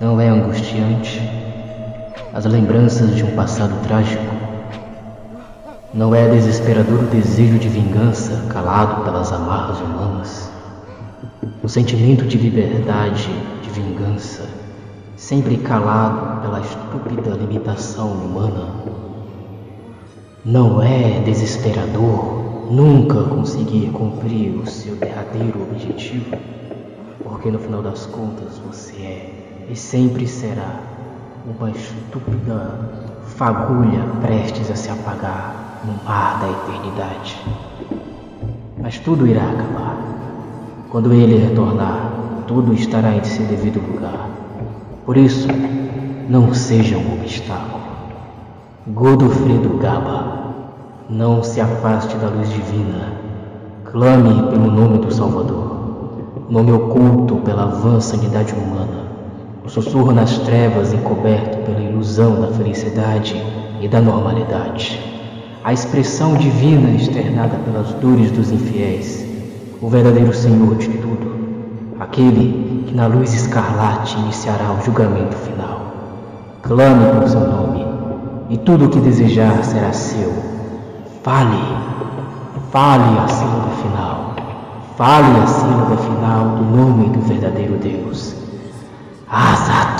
Não é angustiante as lembranças de um passado trágico? Não é desesperador o desejo de vingança calado pelas amarras humanas? O sentimento de liberdade, de vingança, sempre calado pela estúpida limitação humana? Não é desesperador nunca conseguir cumprir o seu derradeiro objetivo? Porque no final das contas você sempre será uma estúpida fagulha prestes a se apagar no mar da eternidade. Mas tudo irá acabar. Quando ele retornar, tudo estará em seu devido lugar. Por isso, não seja um obstáculo. Godofredo Gaba, não se afaste da luz divina. Clame pelo nome do Salvador, nome oculto pela vã sanidade humana, sussurro nas trevas encoberto pela ilusão da felicidade e da normalidade, a expressão divina externada pelas dores dos infiéis, o verdadeiro Senhor de tudo, aquele que na luz escarlate iniciará o julgamento final. Clame por seu nome, e tudo o que desejar será seu. Fale, fale a sílaba final, fale a sílaba final do nome do verdadeiro Deus. Hasta